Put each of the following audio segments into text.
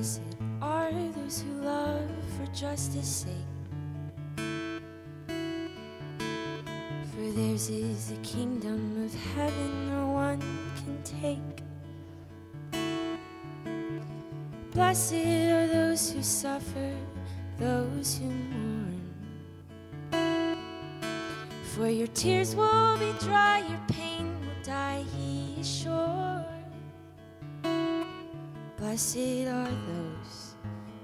Blessed are those who love for justice' sake. For theirs is the kingdom of heaven, no one can take. Blessed are those who suffer, those who mourn. For your tears will be dry, your pain will die, he is sure. Blessed are those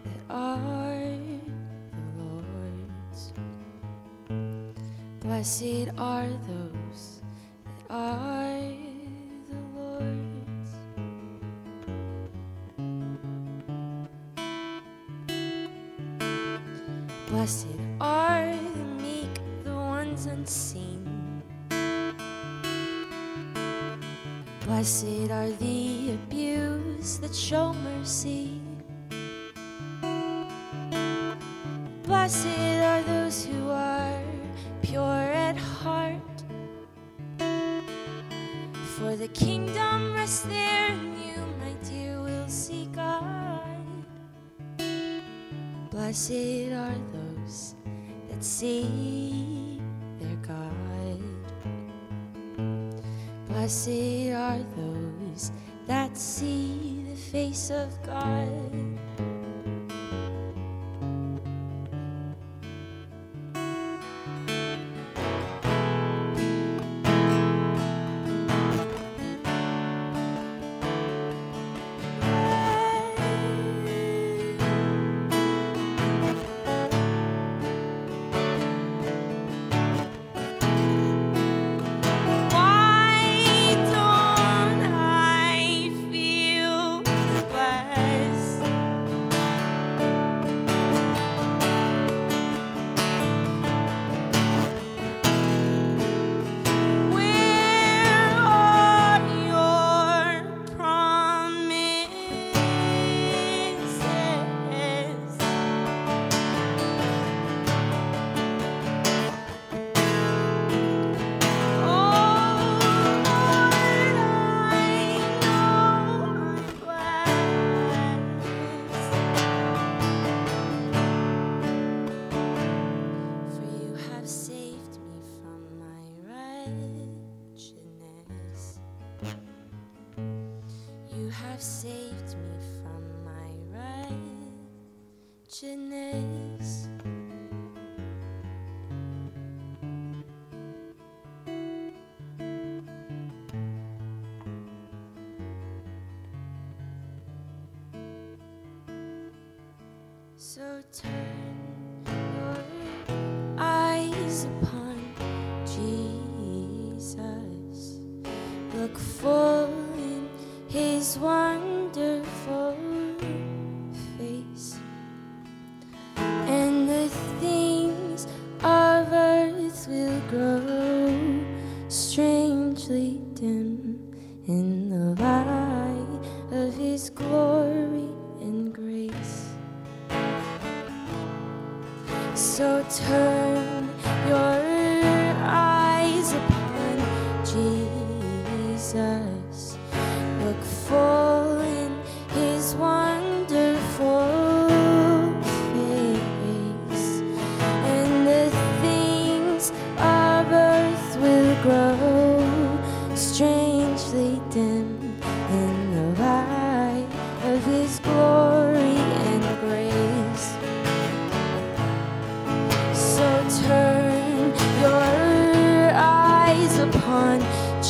that are the Lord's. Blessed are those that are the Lord's. Blessed are the meek, the ones unseen. Blessed are the abused that show mercy. Blessed are those who are pure at heart. For the kingdom rests there, and you, my dear, will see God. Blessed are those that see Blessed are those that see the face of God. Saved me from my wretchedness. So turn your eyes upon Jesus. Look in his wonderful face. And the things of earth will grow strangely dim in the light of his glory and grace. So turn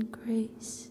grace.